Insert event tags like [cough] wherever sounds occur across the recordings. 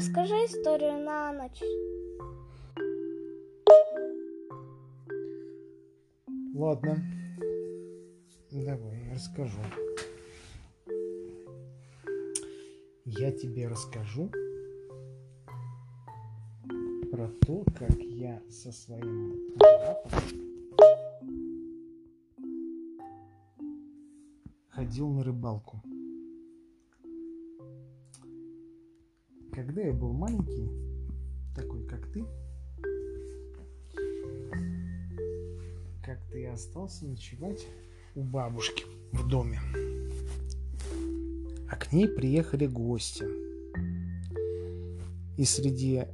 Расскажи историю на ночь. Ладно. Давай, я расскажу. Я тебе расскажу про то, как я со своим братом ходил на рыбалку. Когда я был маленький, такой как ты, как-то я остался ночевать у бабушки в доме. А к ней приехали гости. И среди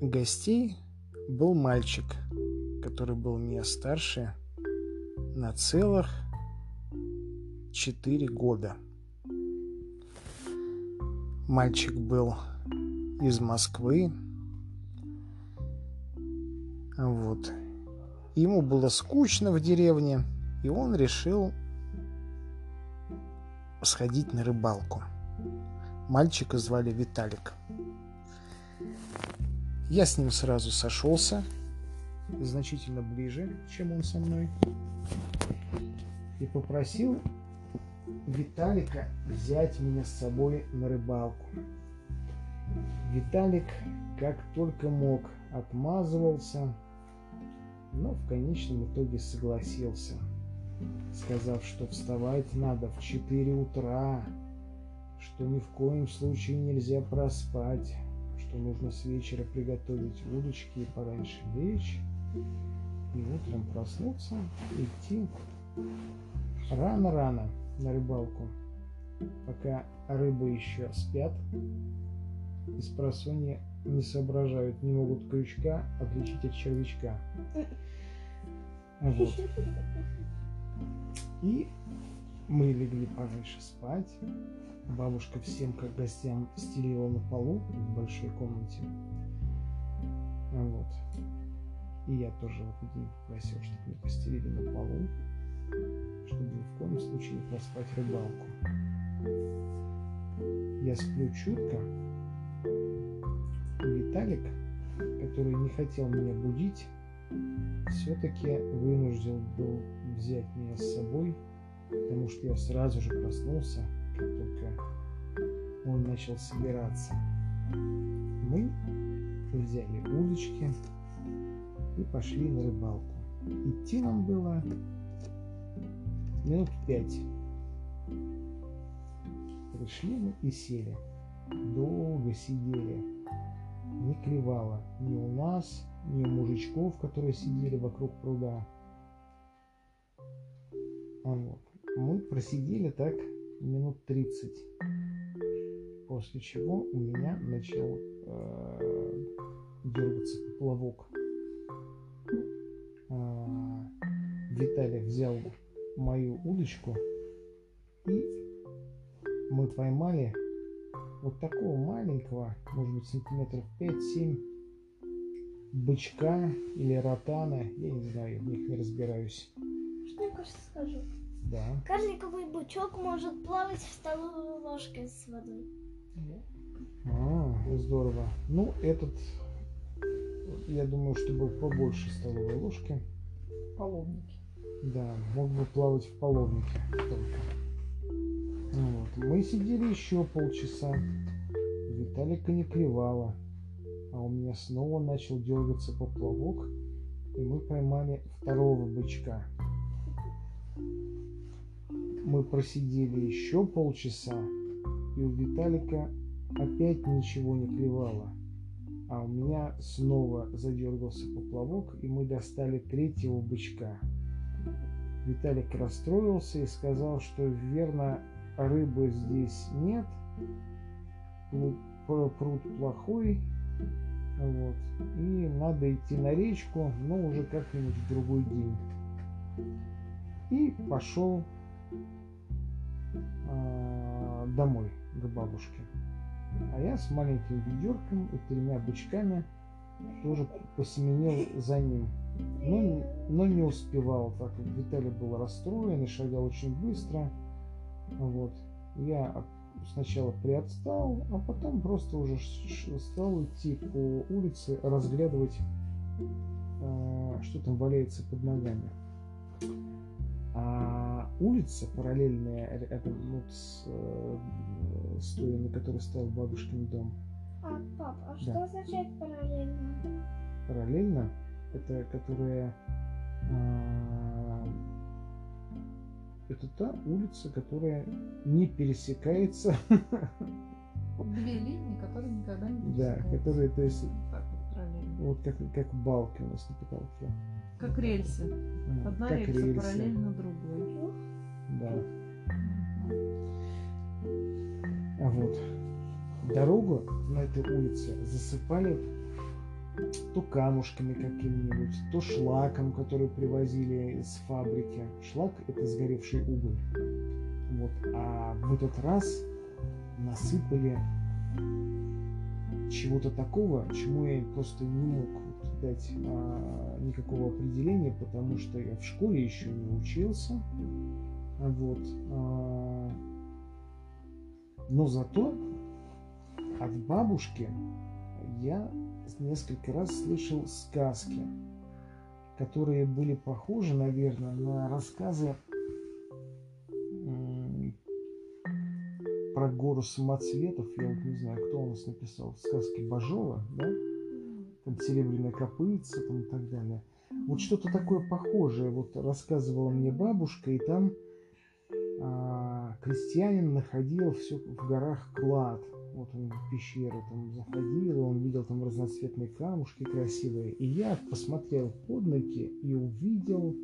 гостей был мальчик, который был меня старше на целых четыре года. Мальчик был из Москвы. Вот. Ему было скучно в деревне, и он решил сходить на рыбалку. Мальчика звали Виталик. Я с ним сразу сошелся, значительно ближе, чем он со мной, и попросил Виталика взять меня с собой на рыбалку. Виталик как только мог отмазывался, но в конечном итоге согласился, сказав, что вставать надо в 4 утра, что ни в коем случае нельзя проспать, что нужно с вечера приготовить удочки и пораньше лечь, и утром проснуться, идти рано-рано на рыбалку, пока рыбы еще спят, из просонья не соображают, не могут крючка отличить от червячка. Вот. И мы легли пораньше спать. Бабушка всем, как гостям, стелила на полу в большой комнате. Вот. И я тоже в этот день попросил, чтобы мне постелили на полу, чтобы ни в коем случае не проспать рыбалку. Я сплю чутко, Виталик, который не хотел меня будить, все-таки вынужден был взять меня с собой, потому что я сразу же проснулся, как только он начал собираться. Мы взяли удочки и пошли на рыбалку. Идти нам было минут пять. Пришли мы и сели. Долго сидели не клевала ни у нас, ни у мужичков, которые сидели вокруг пруда. А вот. Мы просидели так минут 30, после чего у меня начал э, дергаться поплавок. Э, Виталий взял мою удочку и мы поймали вот такого маленького, может быть, сантиметров 5-7 бычка или ротана, я не знаю, в них не разбираюсь. Что я кое скажу? Да. Карликовый бычок может плавать в столовой ложке с водой. А, здорово. Ну, этот, я думаю, что был побольше столовой ложки. Половники. Да, мог бы плавать в половнике только. Вот. Мы сидели еще полчаса. Виталика не клевала. А у меня снова начал дергаться поплавок, и мы поймали второго бычка. Мы просидели еще полчаса, и у Виталика опять ничего не клевало. А у меня снова задергался поплавок, и мы достали третьего бычка. Виталик расстроился и сказал, что верно рыбы здесь нет, пруд плохой, вот, и надо идти на речку, но уже как-нибудь в другой день. И пошел э, домой к бабушке. А я с маленьким ведерком и тремя бычками тоже посеменил за ним. Но, но не успевал, так как Виталий был расстроен и шагал очень быстро. Вот. Я сначала приотстал, а потом просто уже стал идти по улице, разглядывать, э, что там валяется под ногами. А улица параллельная рядом вот с, э, с той, на которой стоял бабушкин дом. А, пап, а что означает параллельно? Параллельно это которая а, это та улица, которая не пересекается. Две линии, которые никогда не Да, которые, то есть, вот, вот как, как балки у нас на потолке. Как рельсы. А, Одна как рельса рельсы. параллельно другой. Да. А вот дорогу на этой улице засыпали то камушками какими-нибудь, то шлаком, который привозили из фабрики. Шлак – это сгоревший уголь. Вот. А в этот раз насыпали чего-то такого, чему я просто не мог дать а, никакого определения, потому что я в школе еще не учился. Вот. а, но зато от бабушки я несколько раз слышал сказки, которые были похожи, наверное, на рассказы про гору самоцветов. Я вот не знаю, кто у нас написал сказки Бажова, да? Там серебряная копытца там и так далее. Вот что-то такое похожее вот рассказывала мне бабушка, и там а, крестьянин находил все в горах клад. Вот он в пещеру там заходил, он видел там разноцветные камушки красивые. И я посмотрел под ноги и увидел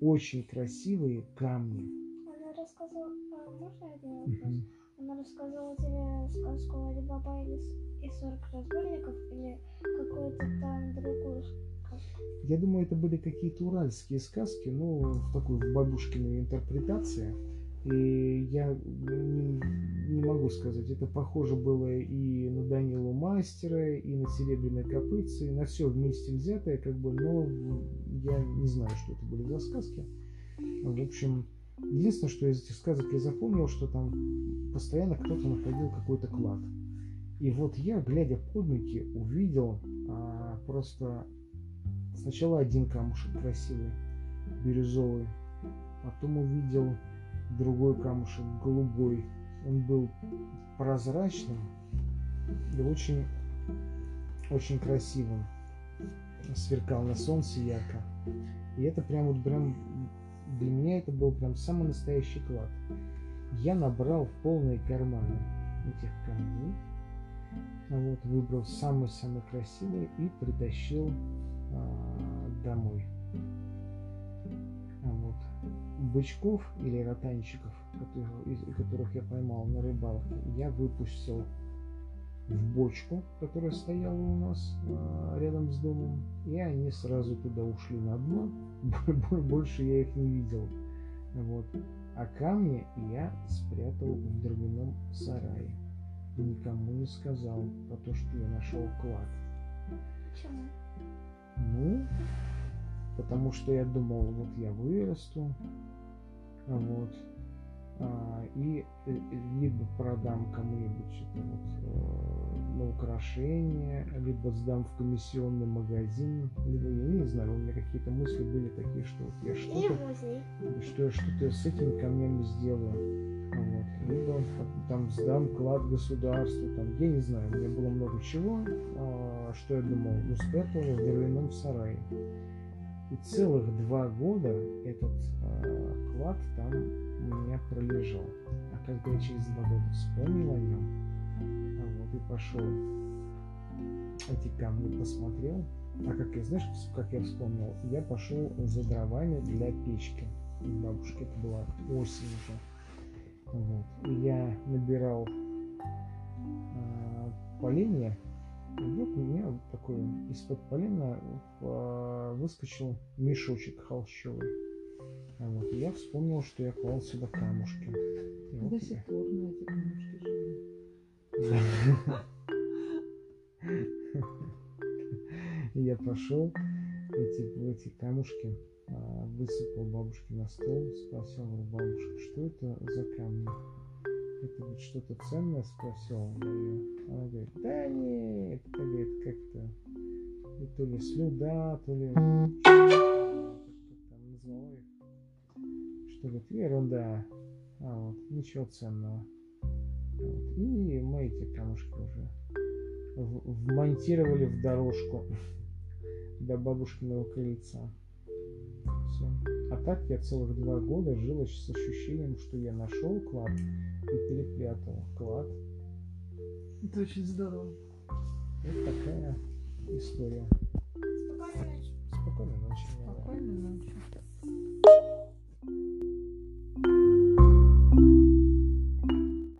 очень красивые камни. Она рассказала... А, можно один вопрос? Она рассказала тебе сказку Али Баба и с- и 40 разбойников или какую-то там другую сказку? Я думаю, это были какие-то уральские сказки, ну, в такой в бабушкиной интерпретации. И я не, не могу сказать, это похоже было и на Данилу Мастера, и на Серебряной Копытце, и на все вместе взятое, как бы, но я не знаю, что это были за сказки. В общем, единственное, что из этих сказок я запомнил, что там постоянно кто-то находил какой-то клад. И вот я, глядя под ноги, увидел а, просто Сначала один камушек красивый, бирюзовый, потом увидел другой камушек голубой. Он был прозрачным и очень, очень красивым. Сверкал на солнце ярко. И это прям вот прям для меня это был прям самый настоящий клад. Я набрал в полные карманы этих камней. Вот, выбрал самый-самый красивый и притащил а, домой. Бычков или ротанчиков, которых, я поймал на рыбалке, я выпустил в бочку, которая стояла у нас а, рядом с домом, и они сразу туда ушли на дно. Бо- [laughs] Больше я их не видел. Вот. А камни я спрятал в дровяном сарае. И никому не сказал про то, что я нашел клад. Почему? Ну, потому что я думал, вот я вырасту, вот, а, и э, либо продам кому-нибудь что-то вот, э, на украшение, либо сдам в комиссионный магазин, либо, я не знаю, у меня какие-то мысли были такие, что вот я что-то что я что-то с этими камнями сделаю. Вот. Либо там сдам клад государству, там, я не знаю, у меня было много чего, а, что я думал, ну спрятал я в деревянном сарае. И целых два года этот а, клад там у меня пролежал. А когда я через два года вспомнил о нем, а вот, и пошел эти камни посмотрел, а как я, знаешь, как я вспомнил, я пошел за дровами для печки. У бабушки это была осень уже. Вот. И я набирал а, поленья, вдруг у меня вот такой из-под полена а, выскочил мешочек холщовый. А Вот. Я вспомнил, что я клал сюда камушки. И вот До сих пор на эти камушки живу. Я пошел, эти, эти камушки а, высыпал бабушке на стол, спросил говорю, бабушка, что это за камни? Это ведь что-то ценное спросил ее. Она говорит, да нет, это, говорит, как-то и то ли слюда, то ли там назвала их. Что говорит, ерунда. А вот, ничего ценного. Вот. И мы эти камушки уже в- вмонтировали в дорожку [laughs] до бабушкиного крыльца. Все. А так я целых два года жил с ощущением, что я нашел клад и перепрятал клад. Это очень здорово. Вот такая история. Спокойной ночи. Спокойной ночи. Спокойной ночи.